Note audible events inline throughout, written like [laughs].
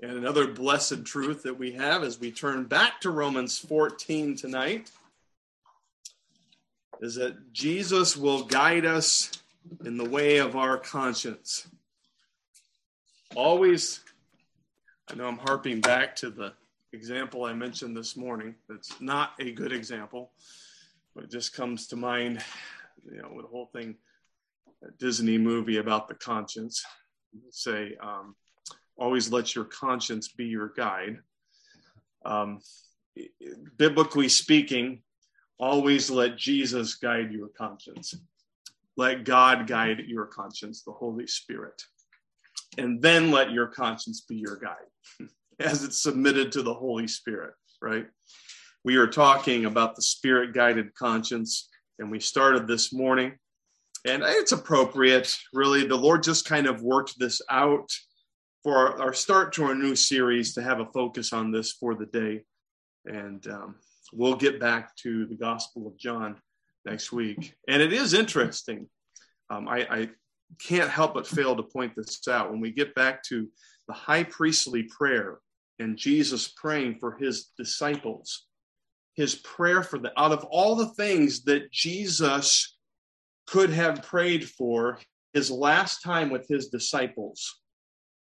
And another blessed truth that we have as we turn back to Romans 14 tonight is that Jesus will guide us in the way of our conscience. Always, I know I'm harping back to the example I mentioned this morning. That's not a good example, but it just comes to mind, you know, with the whole thing, Disney movie about the conscience. Say, um, always let your conscience be your guide. Um, biblically speaking, always let Jesus guide your conscience. Let God guide your conscience, the Holy Spirit. And then let your conscience be your guide [laughs] as it's submitted to the Holy Spirit, right? We are talking about the spirit guided conscience, and we started this morning. And it's appropriate, really. The Lord just kind of worked this out for our, start to our new series to have a focus on this for the day. And um, we'll get back to the Gospel of John next week. And it is interesting. Um, I, I can't help but fail to point this out. When we get back to the high priestly prayer and Jesus praying for his disciples, his prayer for the out of all the things that Jesus could have prayed for his last time with his disciples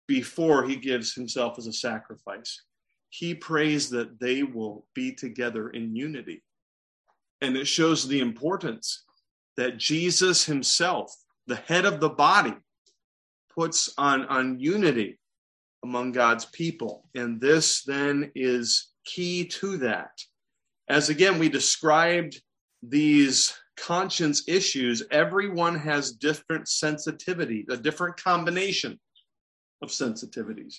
before he gives himself as a sacrifice. He prays that they will be together in unity. And it shows the importance that Jesus himself, the head of the body, puts on, on unity among God's people. And this then is key to that. As again, we described these conscience issues, everyone has different sensitivity, a different combination of sensitivities.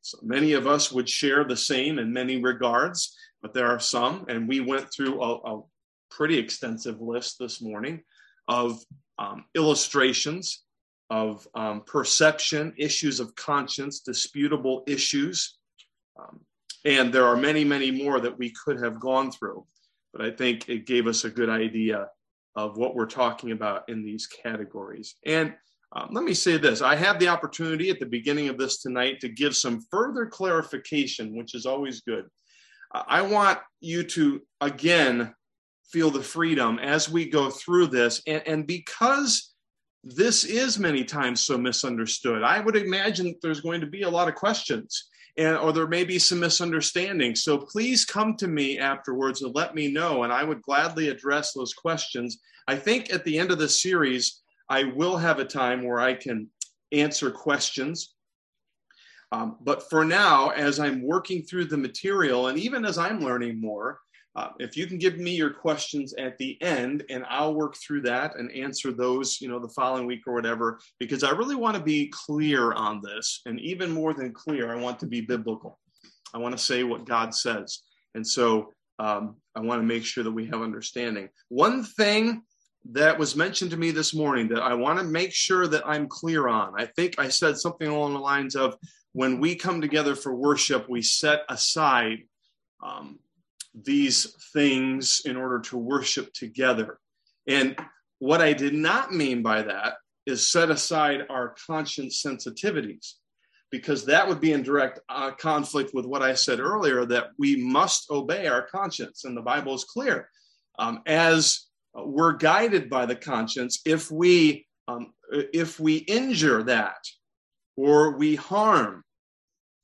So many of us would share the same in many regards, but there are some, and we went through a, a pretty extensive list this morning of um, illustrations of um, perception, issues of conscience, disputable issues. Um, and there are many, many more that we could have gone through. But I think it gave us a good idea of what we're talking about in these categories. And um, let me say this I have the opportunity at the beginning of this tonight to give some further clarification, which is always good. I want you to, again, feel the freedom as we go through this. And, and because this is many times so misunderstood, I would imagine there's going to be a lot of questions. And, or there may be some misunderstanding. So please come to me afterwards and let me know, and I would gladly address those questions. I think at the end of the series, I will have a time where I can answer questions. Um, but for now, as I'm working through the material and even as I'm learning more, uh, if you can give me your questions at the end and I'll work through that and answer those, you know, the following week or whatever, because I really want to be clear on this. And even more than clear, I want to be biblical. I want to say what God says. And so um, I want to make sure that we have understanding. One thing that was mentioned to me this morning that I want to make sure that I'm clear on. I think I said something along the lines of when we come together for worship, we set aside um, these things in order to worship together. And what I did not mean by that is set aside our conscience sensitivities, because that would be in direct uh, conflict with what I said earlier that we must obey our conscience. And the Bible is clear. Um, as we're guided by the conscience if we um, if we injure that or we harm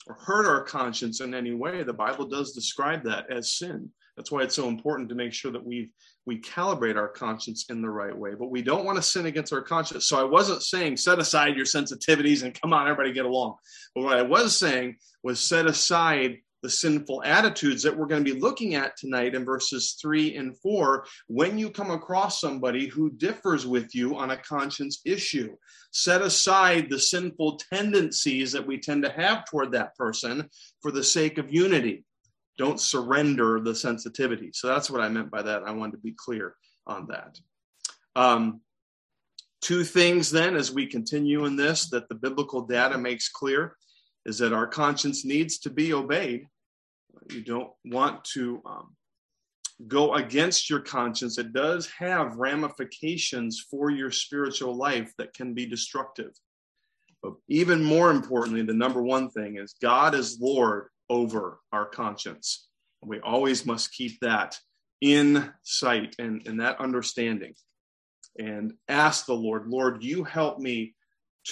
or hurt our conscience in any way. The bible does describe that as sin. That's why it's so important to make sure that we we calibrate our conscience in the right way. But we don't want to sin against our conscience. So i wasn't saying set aside your sensitivities and come on everybody get along. But what i was saying was set aside the sinful attitudes that we're going to be looking at tonight in verses three and four when you come across somebody who differs with you on a conscience issue. Set aside the sinful tendencies that we tend to have toward that person for the sake of unity. Don't surrender the sensitivity. So that's what I meant by that. I wanted to be clear on that. Um, two things then, as we continue in this, that the biblical data makes clear is that our conscience needs to be obeyed. You don't want to um, go against your conscience. It does have ramifications for your spiritual life that can be destructive. But even more importantly, the number one thing is God is Lord over our conscience. We always must keep that in sight and, and that understanding and ask the Lord, Lord, you help me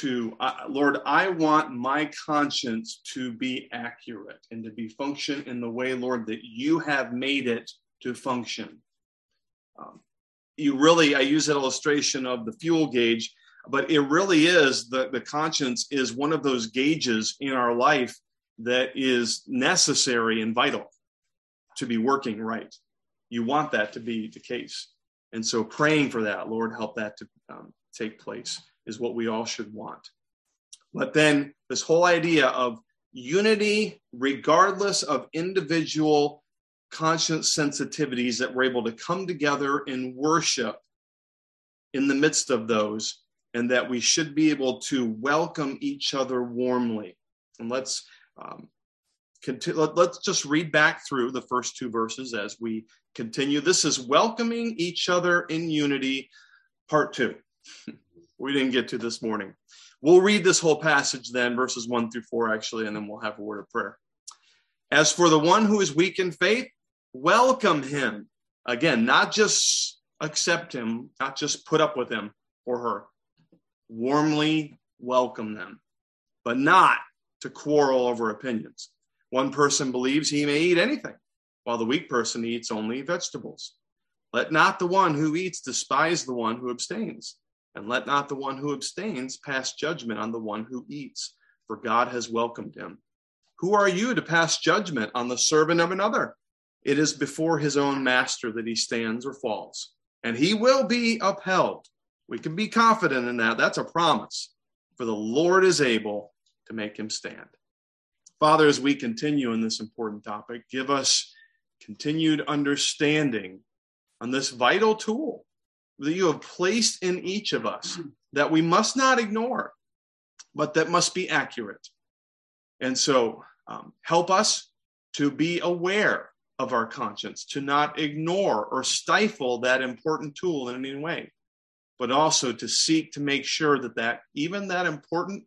to, uh, Lord, I want my conscience to be accurate and to be function in the way, Lord, that you have made it to function. Um, you really, I use that illustration of the fuel gauge, but it really is the, the conscience is one of those gauges in our life that is necessary and vital to be working right. You want that to be the case. And so praying for that, Lord, help that to um, take place is what we all should want. But then this whole idea of unity, regardless of individual conscience sensitivities, that we're able to come together in worship in the midst of those, and that we should be able to welcome each other warmly. And let's um, continue, let, let's just read back through the first two verses as we continue. This is welcoming each other in unity, part two. [laughs] we didn't get to this morning. We'll read this whole passage then, verses one through four, actually, and then we'll have a word of prayer. As for the one who is weak in faith, welcome him. Again, not just accept him, not just put up with him or her. Warmly welcome them, but not to quarrel over opinions. One person believes he may eat anything, while the weak person eats only vegetables. Let not the one who eats despise the one who abstains and let not the one who abstains pass judgment on the one who eats, for God has welcomed him. Who are you to pass judgment on the servant of another? It is before his own master that he stands or falls, and he will be upheld. We can be confident in that. That's a promise. For the Lord is able to make him stand. Father, as we continue in this important topic, give us continued understanding on this vital tool that you have placed in each of us that we must not ignore, but that must be accurate. And so um, help us to be aware of our conscience, to not ignore or stifle that important tool in any way, but also to seek to make sure that, that even that important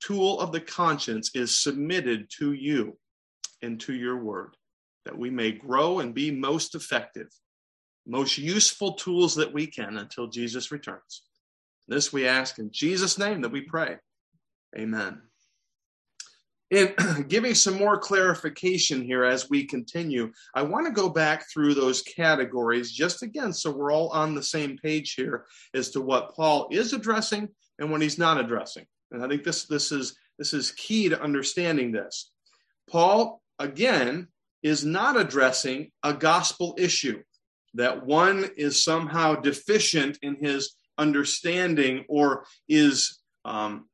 tool of the conscience is submitted to you and to your word, that we may grow and be most effective most useful tools that we can until Jesus returns. This we ask in Jesus' name that we pray. Amen. In [clears throat] giving some more clarification here as we continue, I want to go back through those categories just again so we're all on the same page here as to what Paul is addressing and what he's not addressing. And I think this, this, is, this is key to understanding this. Paul, again, is not addressing a gospel issue that one is somehow deficient in his understanding or is um,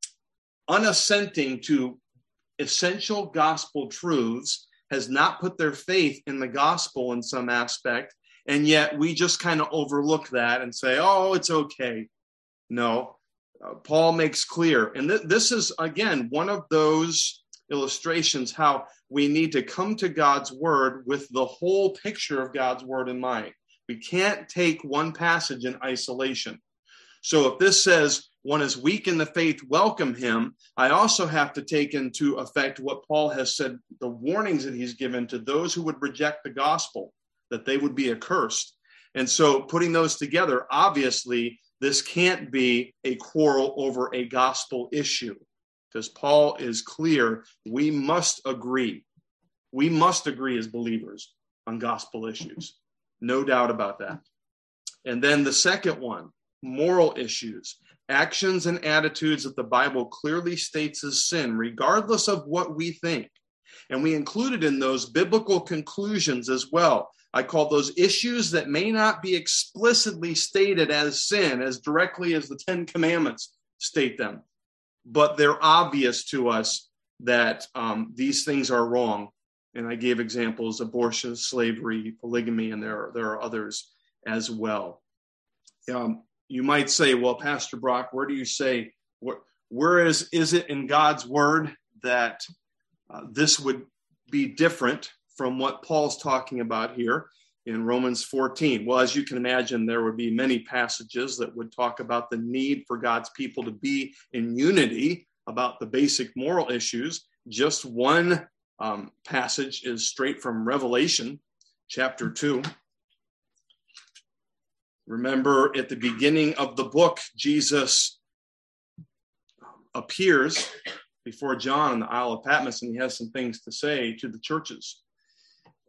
unassenting to essential gospel truths, has not put their faith in the gospel in some aspect, and yet we just kind of overlook that and say, oh, it's okay. No, uh, Paul makes clear, and th- this is, again, one of those illustrations how we need to come to God's word with the whole picture of God's word in mind. We can't take one passage in isolation. So if this says one is weak in the faith, welcome him, I also have to take into effect what Paul has said, the warnings that he's given to those who would reject the gospel, that they would be accursed. And so putting those together, obviously, this can't be a quarrel over a gospel issue because Paul is clear we must agree. We must agree as believers on gospel issues. No doubt about that. And then the second one moral issues, actions and attitudes that the Bible clearly states as sin, regardless of what we think. And we included in those biblical conclusions as well. I call those issues that may not be explicitly stated as sin, as directly as the Ten Commandments state them, but they're obvious to us that um, these things are wrong and I gave examples abortion, slavery, polygamy, and there are, there are others as well. Um, you might say, well, Pastor Brock, where do you say, where, where is, is it in God's word that uh, this would be different from what Paul's talking about here in Romans 14? Well, as you can imagine, there would be many passages that would talk about the need for God's people to be in unity about the basic moral issues. Just one um, passage is straight from Revelation chapter 2. Remember, at the beginning of the book, Jesus appears before John on the Isle of Patmos, and he has some things to say to the churches.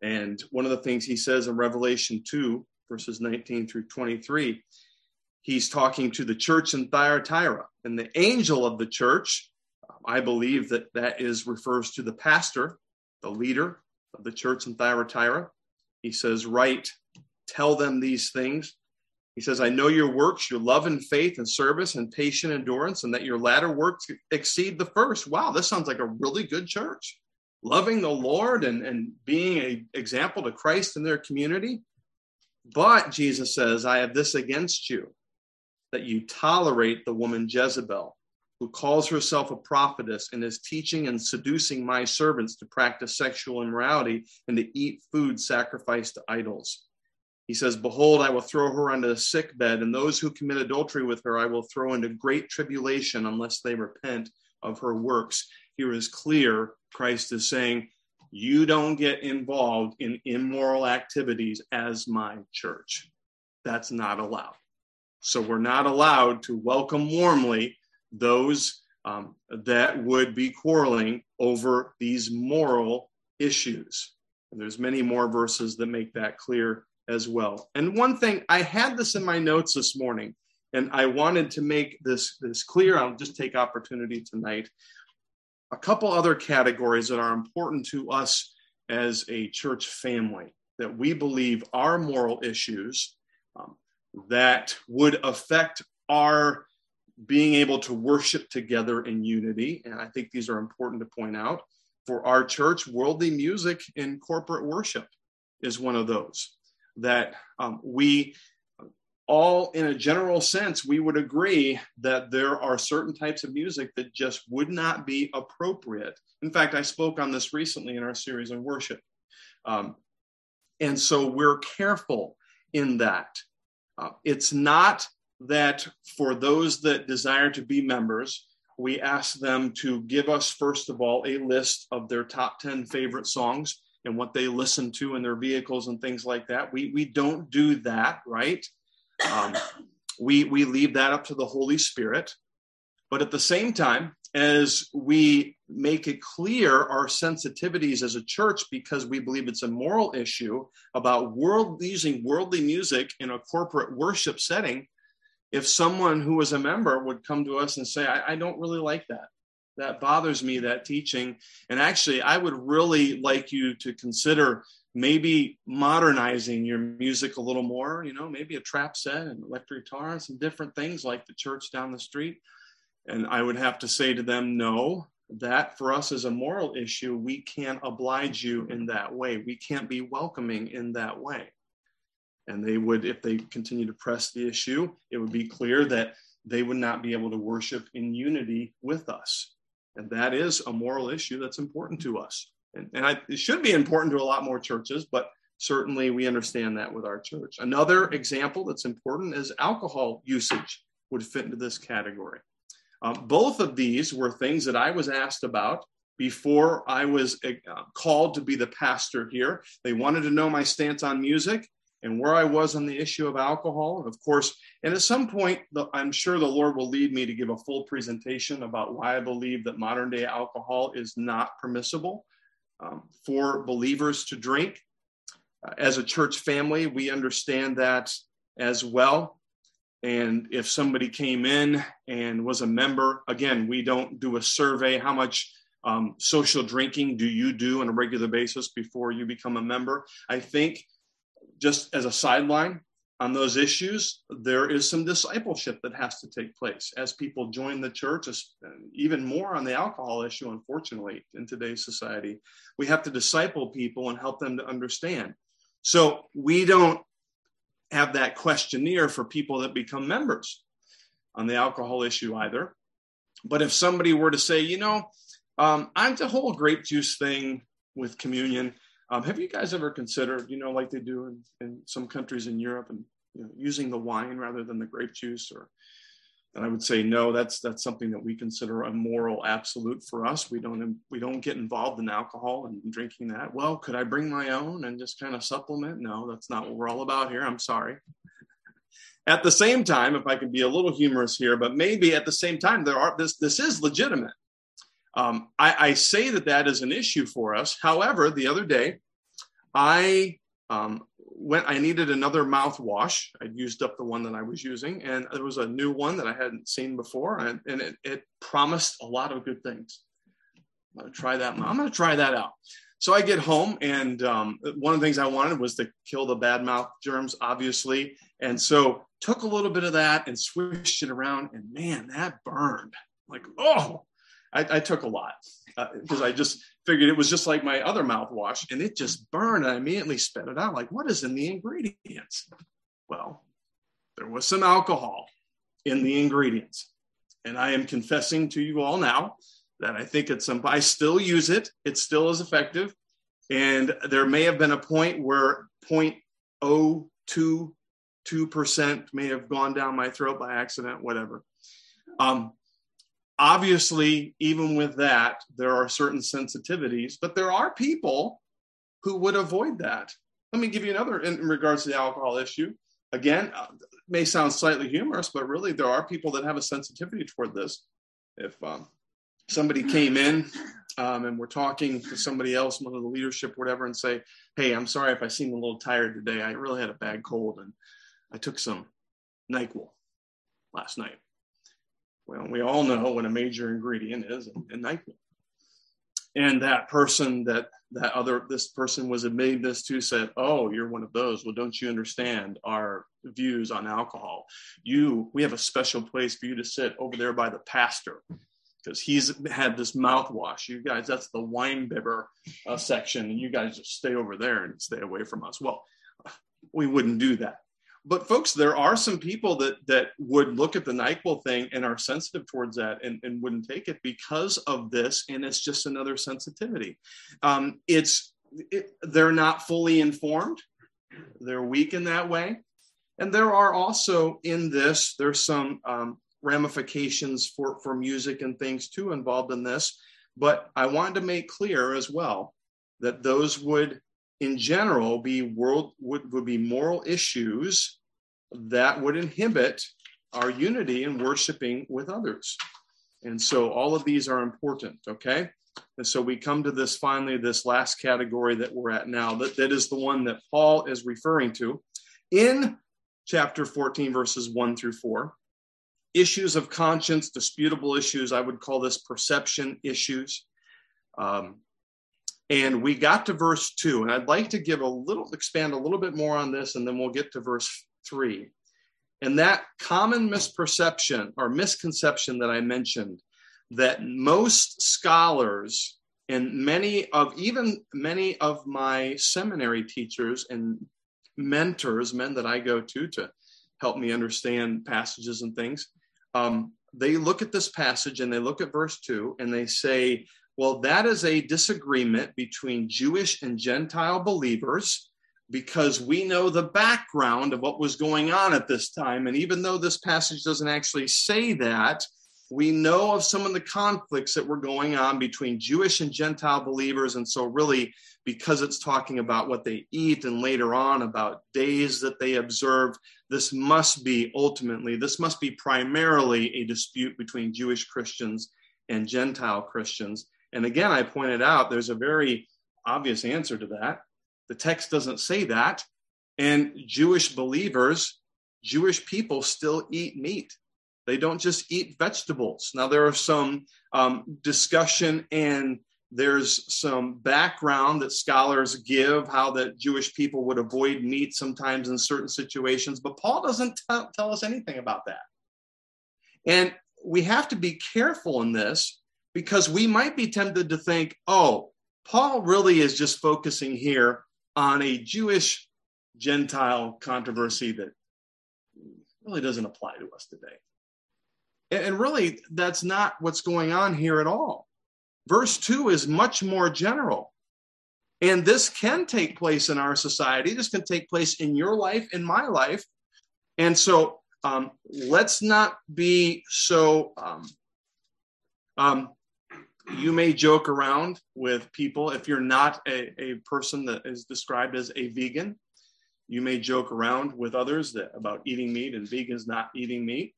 And one of the things he says in Revelation 2, verses 19 through 23, he's talking to the church in Thyatira. And the angel of the church, I believe that that is refers to the pastor, the leader of the church in Thyatira. He says, Write, tell them these things. He says, I know your works, your love and faith and service and patient endurance, and that your latter works exceed the first. Wow, this sounds like a really good church. Loving the Lord and, and being an example to Christ in their community. But Jesus says, I have this against you, that you tolerate the woman Jezebel, who calls herself a prophetess and is teaching and seducing my servants to practice sexual immorality and to eat food sacrificed to idols. He says, Behold, I will throw her onto the sick bed, and those who commit adultery with her I will throw into great tribulation unless they repent of her works. Here is clear Christ is saying, You don't get involved in immoral activities as my church. That's not allowed. So we're not allowed to welcome warmly those um, that would be quarreling over these moral issues. And there's many more verses that make that clear as well. And one thing, I had this in my notes this morning, and I wanted to make this, this clear. I'll just take opportunity tonight. A couple other categories that are important to us as a church family that we believe are moral issues um, that would affect our being able to worship together in unity. And I think these are important to point out. For our church, worldly music in corporate worship is one of those that um, we all, in a general sense, we would agree that there are certain types of music that just would not be appropriate. In fact, I spoke on this recently in our series on worship. Um, and so we're careful in that. Uh, it's not that for those that desire to be members, we ask them to give us, first of all, a list of their top 10 favorite songs and what they listen to in their vehicles and things like that. We, we don't do that, right? Um, [coughs] we, we leave that up to the Holy Spirit. But at the same time, as we make it clear our sensitivities as a church because we believe it's a moral issue about world using worldly music in a corporate worship setting if someone who was a member would come to us and say I, I don't really like that. That bothers me that teaching. And actually i would really like you to consider maybe modernizing your music a little more you know maybe a trap set and electric guitar and some different things like the church down the street. And i would have to say to them no that for us is a moral issue. We can't oblige you in that way. We can't be welcoming in that way and they would if they continue to press the issue it would be clear that they would not be able to worship in unity with us and that is a moral issue that's important to us. And, and I, it should be important to a lot more churches, but certainly we understand that with our church. Another example that's important is alcohol usage would fit into this category. Um, both of these were things that I was asked about before I was uh, called to be the pastor here. They wanted to know my stance on music and where I was on the issue of alcohol. And of course, and at some point, the, I'm sure the Lord will lead me to give a full presentation about why I believe that modern day alcohol is not permissible um, for believers to drink. Uh, as a church family, we understand that as well. And if somebody came in and was a member, again, we don't do a survey. How much um, social drinking do you do on a regular basis before you become a member? I think just as a sideline on those issues, there is some discipleship that has to take place as people join the church, even more on the alcohol issue, unfortunately, in today's society. We have to disciple people and help them to understand. So we don't have that questionnaire for people that become members on the alcohol issue either. But if somebody were to say, you know, um, I'm the whole grape juice thing with communion, um, have you guys ever considered, you know, like they do in, in some countries in Europe and you know, using the wine rather than the grape juice or And I would say no, that's that's something that we consider a moral absolute for us. We don't we don't get involved in alcohol and drinking that. Well, could I bring my own and just kind of supplement? No, that's not what we're all about here. I'm sorry. [laughs] At the same time, if I can be a little humorous here, but maybe at the same time, there are this this is legitimate. Um, I, I, say that that is an issue for us. However, the other day, I um, went. I needed another mouthwash. I'd used up the one that I was using, and there was a new one that I hadn't seen before, and, and it, it promised a lot of good things. I'm gonna try that. I'm gonna try that out. So I get home, and um, one of the things I wanted was to kill the bad mouth germs, obviously. And so took a little bit of that and swished it around, and man, that burned. Like, oh, I, I took a lot because uh, I just figured it was just like my other mouthwash, and it just burned. I immediately spit it out. Like, what is in the ingredients? Well, there was some alcohol in the ingredients, and I am confessing to you all now that I think it's some. I still use it. It still is effective, and there may have been a point where 0.02 2% may have gone down my throat by accident, whatever. Um, obviously, even with that, there are certain sensitivities, but there are people who would avoid that. Let me give you another in, in regards to the alcohol issue. Again, uh, may sound slightly humorous, but really there are people that have a sensitivity toward this. If um, somebody came in um, and we're talking to somebody else, one of the leadership, whatever, and say, "Hey, I'm sorry if I seem a little tired today. I really had a bad cold, and I took some NyQuil last night. Well, we all know what a major ingredient is in, NyQuil. And that person that that other this person was admitting this to said, "Oh, you're one of those. Well, don't you understand our views on alcohol? You, we have a special place for you to sit over there by the pastor." because he's had this mouthwash. You guys, that's the wine bibber uh, section, and you guys just stay over there and stay away from us. Well, we wouldn't do that but folks, there are some people that that would look at the NyQuil thing and are sensitive towards that and, and wouldn't take it because of this, and it's just another sensitivity. Um, it's it, they're not fully informed, they're weak in that way, and there are also in this there's some um, ramifications for for music and things too involved in this. But I wanted to make clear as well that those would in general be world would, would be moral issues that would inhibit our unity in worshiping with others. And so all of these are important okay? And so we come to this finally this last category that we're at now that, that is the one that paul is referring to. In chapter 14 verses 1 through 4 issues of conscience disputable issues i would call this perception issues. Um, and we got to verse two, and I'd like to give a little, expand a little bit more on this, and then we'll get to verse three. And that common misperception or misconception that I mentioned that most scholars and many of even many of my seminary teachers and mentors, men that I go to to help me understand passages and things, um, they look at this passage and they look at verse two and they say, well, that is a disagreement between Jewish and Gentile believers because we know the background of what was going on at this time. And even though this passage doesn't actually say that, we know of some of the conflicts that were going on between Jewish and Gentile believers. And so, really, because it's talking about what they eat and later on about days that they observe, this must be ultimately, this must be primarily a dispute between Jewish Christians and Gentile Christians. And again, I pointed out there's a very obvious answer to that. The text doesn't say that. And Jewish believers, Jewish people still eat meat. They don't just eat vegetables. Now, there are some um, discussion and there's some background that scholars give how that Jewish people would avoid meat sometimes in certain situations, but Paul doesn't t- tell us anything about that. And we have to be careful in this because we might be tempted to think, oh, Paul really is just focusing here on a Jewish Gentile controversy that really doesn't apply to us today. And really, that's not what's going on here at all. Verse 2 is much more general. And this can take place in our society. This can take place in your life, in my life. And so um, let's not be so. Um, um, you may joke around with people if you're not a, a person that is described as a vegan. You may joke around with others that, about eating meat and vegans not eating meat.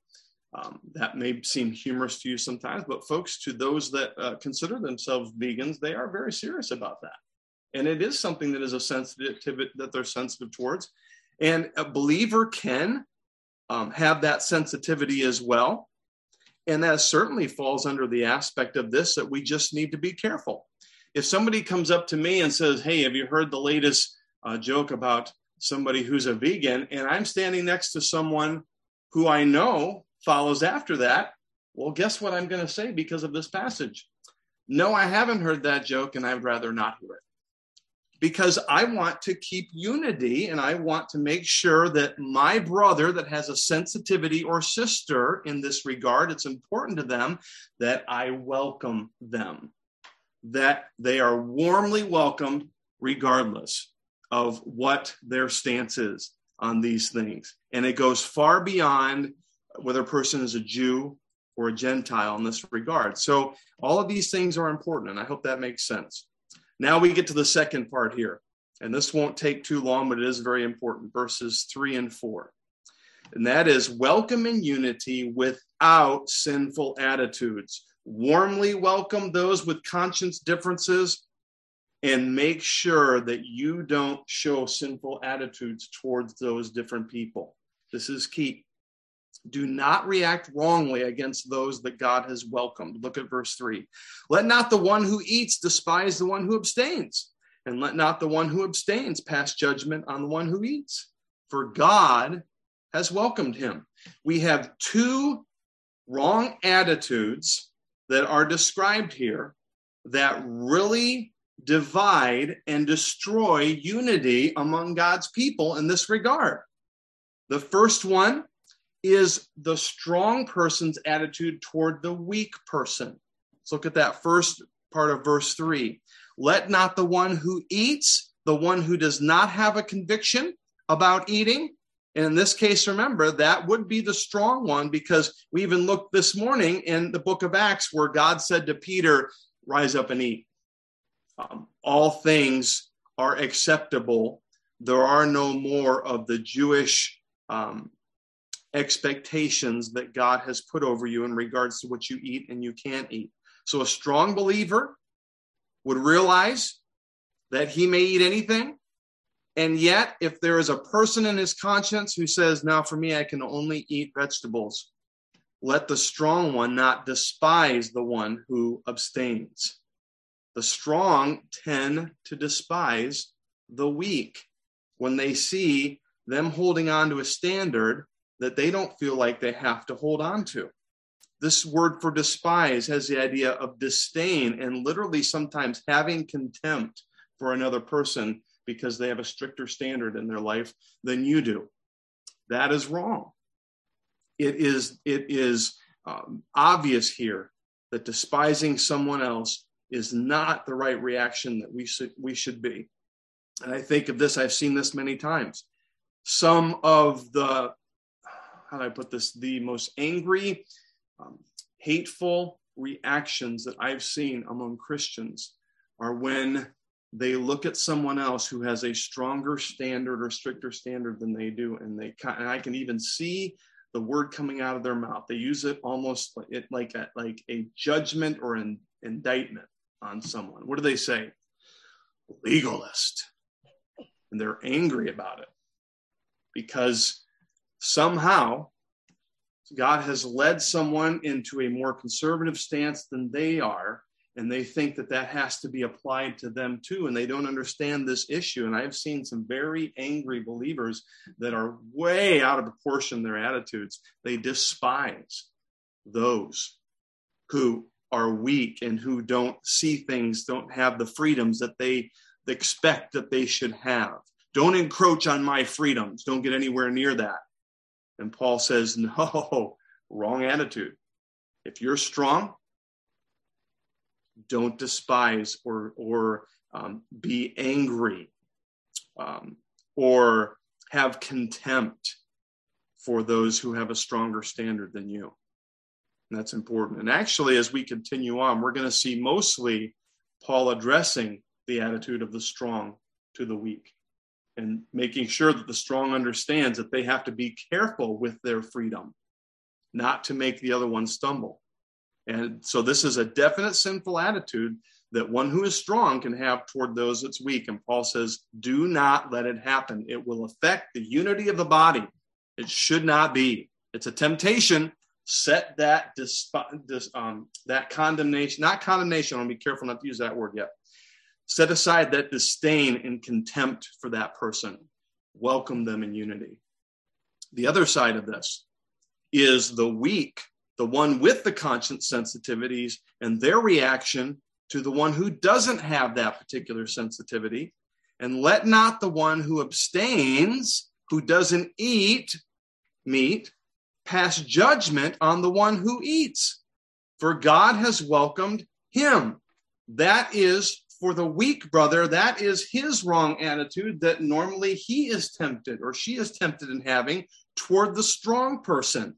Um, that may seem humorous to you sometimes, but folks, to those that uh, consider themselves vegans, they are very serious about that. And it is something that is a sensitive that they're sensitive towards. And a believer can um, have that sensitivity as well. And that certainly falls under the aspect of this that we just need to be careful. If somebody comes up to me and says, Hey, have you heard the latest uh, joke about somebody who's a vegan? And I'm standing next to someone who I know follows after that. Well, guess what I'm going to say because of this passage? No, I haven't heard that joke and I'd rather not hear it because I want to keep unity and I want to make sure that my brother that has a sensitivity or sister in this regard, it's important to them that I welcome them, that they are warmly welcomed regardless of what their stance is on these things. And it goes far beyond whether a person is a Jew or a Gentile in this regard. So all of these things are important, and I hope that makes sense. Now we get to the second part here, and this won't take too long, but it is very important verses three and four. And that is welcome in unity without sinful attitudes. Warmly welcome those with conscience differences and make sure that you don't show sinful attitudes towards those different people. This is key. Do not react wrongly against those that God has welcomed. Look at verse 3. Let not the one who eats despise the one who abstains, and let not the one who abstains pass judgment on the one who eats, for God has welcomed him. We have two wrong attitudes that are described here that really divide and destroy unity among God's people in this regard. The first one is the strong person's attitude toward the weak person. Let's look at that first part of verse 3. Let not the one who eats, the one who does not have a conviction about eating, and in this case, remember, that would be the strong one because we even looked this morning in the book of Acts where God said to Peter, Rise up and eat. Um, all things are acceptable. There are no more of the Jewish um, expectations that God has put over you in regards to what you eat and you can't eat. So a strong believer would realize that he may eat anything. And yet, if there is a person in his conscience who says, Now for me, I can only eat vegetables, let the strong one not despise the one who abstains. The strong tend to despise the weak when they see them holding on to a standard that they don't feel like they have to hold on to. This word for despise has the idea of disdain and literally sometimes having contempt for another person because they have a stricter standard in their life than you do. That is wrong. It is, it is um, obvious here that despising someone else is not the right reaction that we should, we should be. And I think of this, I've seen this many times. Some of the how do I put this? The most angry, um, hateful reactions that I've seen among Christians are when they look at someone else who has a stronger standard or stricter standard than they do, and they and I can even see the word coming out of their mouth. They use it almost it like a, like a judgment or an indictment on someone. What do they say? Legalist, and they're angry about it because somehow God has led someone into a more conservative stance than they are, and they think that that has to be applied to them too, and they don't understand this issue. And I've seen some very angry believers that are way out of proportion their attitudes. They despise those who are weak and who don't see things, don't have the freedoms that they expect that they should have. Don't encroach on my freedoms. Don't get anywhere near that. And Paul says, [laughs] no, wrong attitude. If you're strong, don't despise or, or um, be angry um, or have contempt for those who have a stronger standard than you. And that's important. And actually, as we continue on, we're going to see mostly Paul addressing the attitude of the strong to the weak and making sure that the strong understands that they have to be careful with their freedom, not to make the other one stumble. And so this is a definite sinful attitude that one who is strong can have toward those that's weak. And Paul says, do not let it happen. It will affect the unity of the body. It should not be. It's a temptation. Set that dis, um, that condemnation, not condemnation. I want to be careful not to use that word yet. Set aside that disdain and contempt for that person. Welcome them in unity. The other side of this is the weak, the one with the conscience sensitivities, and their reaction to the one who doesn't have that particular sensitivity. And let not the one who abstains, who doesn't eat meat, pass judgment on the one who eats, for God has welcomed him. That is for the weak brother, that is his wrong attitude that normally he is tempted or she is tempted in having toward the strong person.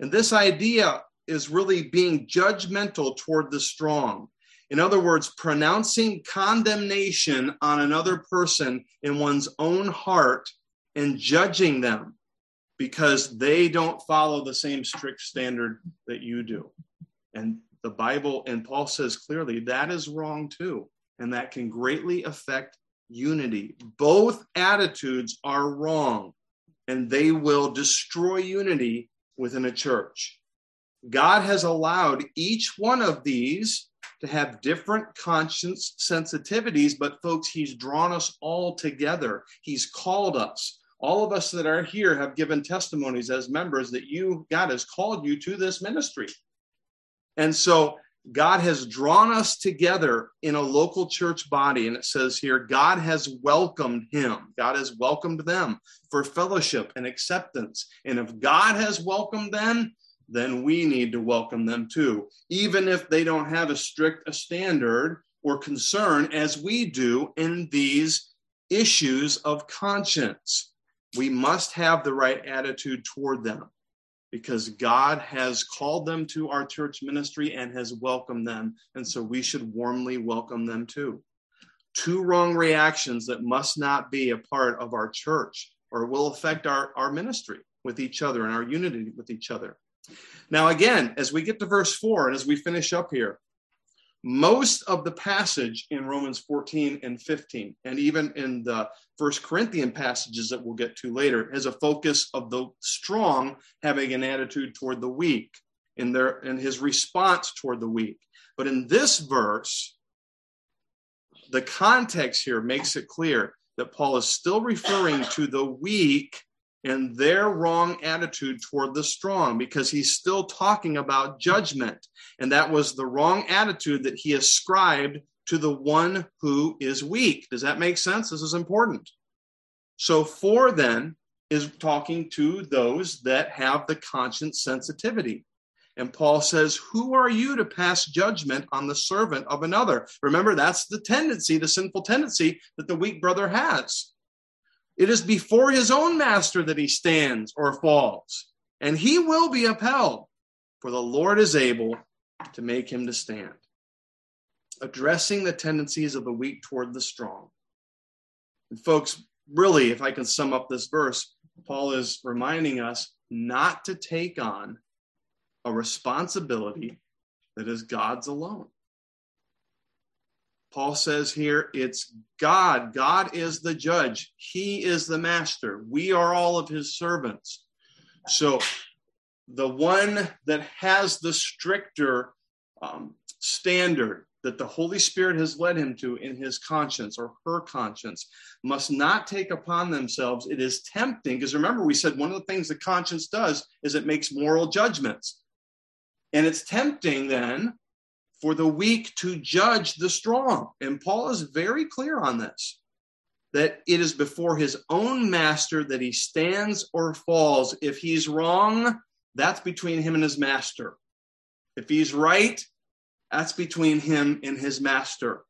And this idea is really being judgmental toward the strong. In other words, pronouncing condemnation on another person in one's own heart and judging them because they don't follow the same strict standard that you do. And the Bible and Paul says clearly that is wrong too and that can greatly affect unity. Both attitudes are wrong, and they will destroy unity within a church. God has allowed each one of these to have different conscience sensitivities, but folks, He's drawn us all together. He's called us. All of us that are here have given testimonies as members that you, God has called you to this ministry. And so God has drawn us together in a local church body. And it says here, God has welcomed him. God has welcomed them for fellowship and acceptance. And if God has welcomed them, then we need to welcome them too, even if they don't have as strict a standard or concern as we do in these issues of conscience. We must have the right attitude toward them because God has called them to our church ministry and has welcomed them. And so we should warmly welcome them too. Two wrong reactions that must not be a part of our church or will affect our, our ministry with each other and our unity with each other. Now, again, as we get to verse 4 and as we finish up here, most of the passage in Romans 14 and 15, and even in the First Corinthian passages that we'll get to later, has a focus of the strong having an attitude toward the weak in their in his response toward the weak. But in this verse, the context here makes it clear that Paul is still referring to the weak and their wrong attitude toward the strong because he's still talking about judgment. And that was the wrong attitude that he ascribed to the one who is weak. Does that make sense? This is important. So, for then is talking to those that have the conscience sensitivity. And Paul says, Who are you to pass judgment on the servant of another? Remember, that's the tendency, the sinful tendency that the weak brother has. It is before his own master that he stands or falls, and he will be upheld, for the Lord is able to make him to stand. Addressing the tendencies of the weak toward the strong. And folks, really, if I can sum up this verse, Paul is reminding us not to take on a responsibility that is God's alone. Paul says here it's God. God is the judge, He is the master. We are all of His servants. So the one that has the stricter um, standard that the Holy Spirit has led him to in his conscience or her conscience must not take upon themselves. It is tempting, because remember, we said one of the things the conscience does is it makes moral judgments. And it's tempting then for the weak to judge the strong. And Paul is very clear on this that it is before his own master that he stands or falls. If he's wrong, that's between him and his master. If he's right, that's between him and his master.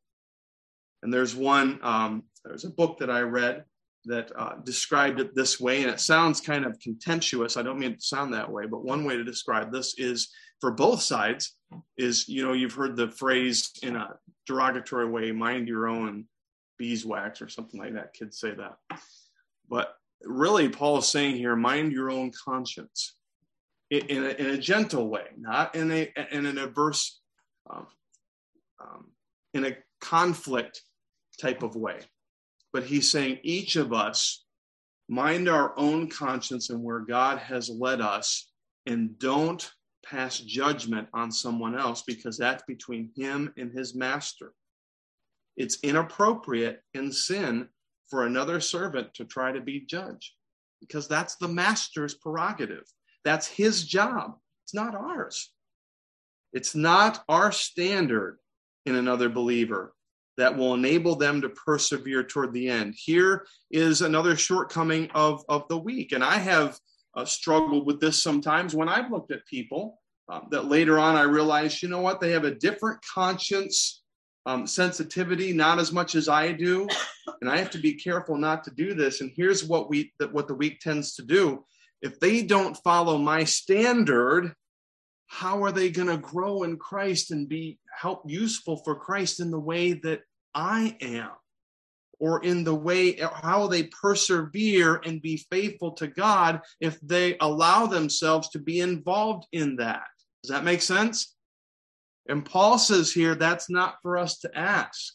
And there's one, um, there's a book that I read that uh, described it this way, and it sounds kind of contemptuous. I don't mean to sound that way, but one way to describe this is for both sides is you know you've heard the phrase in a derogatory way, "mind your own beeswax" or something like that. Kids say that, but really, Paul is saying here, mind your own conscience in a, in a gentle way, not in a in an adverse, um, um, in a conflict type of way. But he's saying each of us mind our own conscience and where God has led us, and don't pass judgment on someone else because that's between him and his master. It's inappropriate in sin for another servant to try to be judge because that's the master's prerogative. That's his job. It's not ours. It's not our standard in another believer that will enable them to persevere toward the end. Here is another shortcoming of, of the weak. And I have uh, struggled with this sometimes when I've looked at people um, that later on I realized, you know what, they have a different conscience um, sensitivity, not as much as I do. And I have to be careful not to do this. And here's what we that what the weak tends to do if they don't follow my standard, how are they going to grow in Christ and be help useful for Christ in the way that I am? Or in the way how they persevere and be faithful to God if they allow themselves to be involved in that. Does that make sense? And Paul says here that's not for us to ask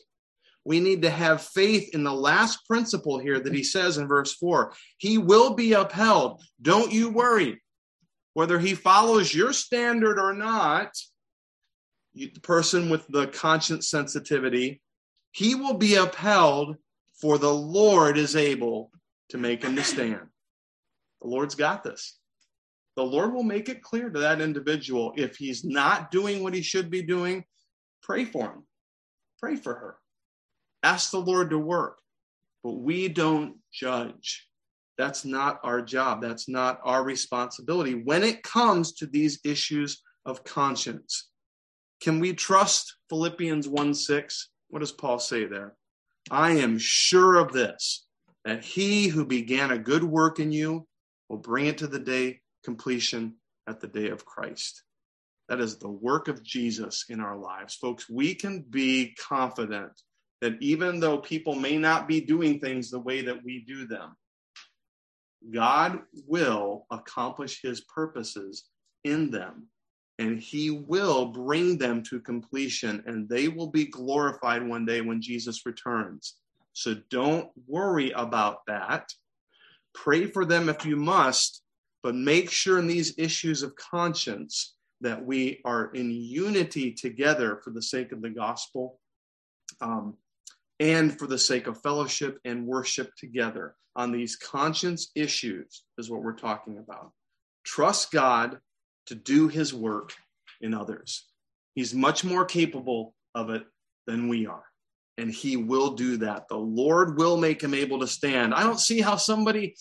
we need to have faith in the last principle here that he says in verse 4 he will be upheld don't you worry whether he follows your standard or not the person with the conscience sensitivity he will be upheld for the lord is able to make him to stand the lord's got this the lord will make it clear to that individual if he's not doing what he should be doing pray for him pray for her Ask the Lord to work, but we don't judge. That's not our job. That's not our responsibility when it comes to these issues of conscience. Can we trust Philippians 1 6? What does Paul say there? I am sure of this, that he who began a good work in you will bring it to the day completion at the day of Christ. That is the work of Jesus in our lives. Folks, we can be confident that even though people may not be doing things the way that we do them, God will accomplish his purposes in them and he will bring them to completion and they will be glorified one day when Jesus returns. So don't worry about that. Pray for them if you must, but make sure in these issues of conscience that we are in unity together for the sake of the gospel. Um, and for the sake of fellowship and worship together on these conscience issues, is what we're talking about. Trust God to do his work in others. He's much more capable of it than we are. And he will do that. The Lord will make him able to stand. I don't see how somebody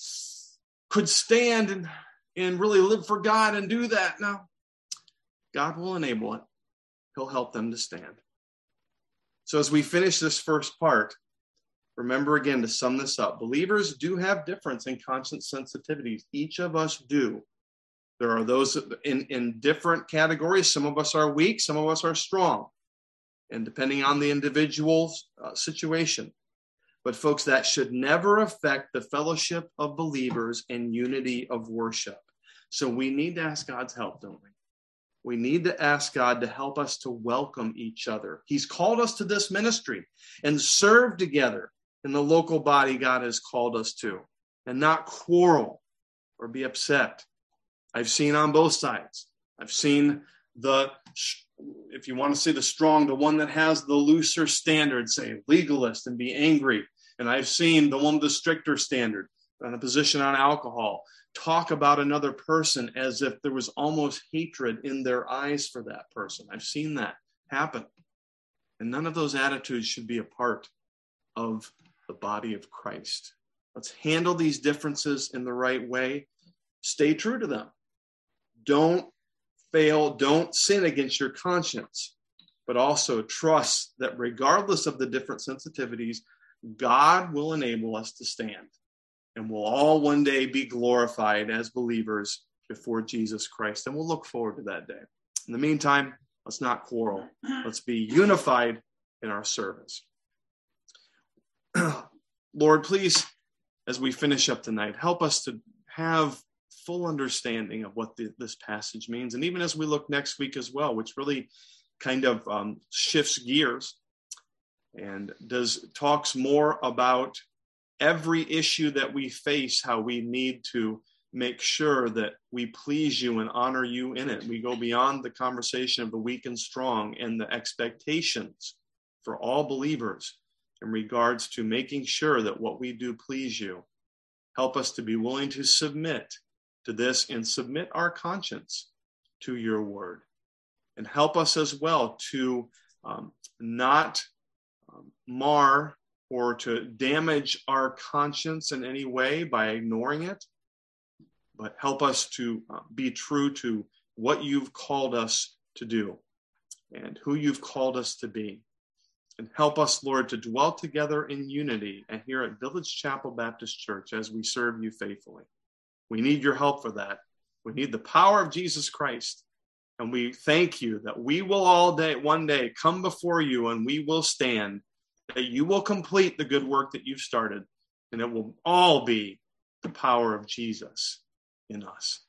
could stand and, and really live for God and do that. No, God will enable it, He'll help them to stand. So, as we finish this first part, remember again to sum this up believers do have difference in conscience sensitivities. Each of us do. There are those in, in different categories. Some of us are weak, some of us are strong, and depending on the individual's uh, situation. But, folks, that should never affect the fellowship of believers and unity of worship. So, we need to ask God's help, don't we? we need to ask God to help us to welcome each other. He's called us to this ministry and serve together in the local body God has called us to and not quarrel or be upset. I've seen on both sides. I've seen the, if you want to say the strong, the one that has the looser standard, say legalist and be angry. And I've seen the one with the stricter standard and a position on alcohol talk about another person as if there was almost hatred in their eyes for that person. I've seen that happen. And none of those attitudes should be a part of the body of Christ. Let's handle these differences in the right way. Stay true to them. Don't fail, don't sin against your conscience, but also trust that regardless of the different sensitivities, God will enable us to stand. and we'll all one day be glorified as believers before Jesus Christ. And we'll look forward to that day. In the meantime, let's not quarrel. Let's be unified in our service. [clears throat] Lord, please, as we finish up tonight, help us to have full understanding of what the, this passage means. And even as we look next week as well, which really kind of um, shifts gears and does talks more about every issue that we face, how we need to make sure that we please you and honor you in it. We go beyond the conversation of the weak and strong and the expectations for all believers in regards to making sure that what we do please you. Help us to be willing to submit to this and submit our conscience to your word. And help us as well to um, not um, mar or to damage our conscience in any way by ignoring it, but help us to uh, be true to what you've called us to do and who you've called us to be. And help us, Lord, to dwell together in unity and here at Village Chapel Baptist Church as we serve you faithfully. We need your help for that. We need the power of Jesus Christ. And we thank you that we will all day, one day, come before you and we will stand, that you will complete the good work that you've started, and it will all be the power of Jesus in us.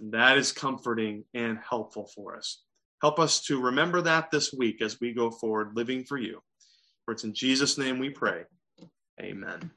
And that is comforting and helpful for us. Help us to remember that this week as we go forward living for you. For it's in Jesus' name we pray. Amen.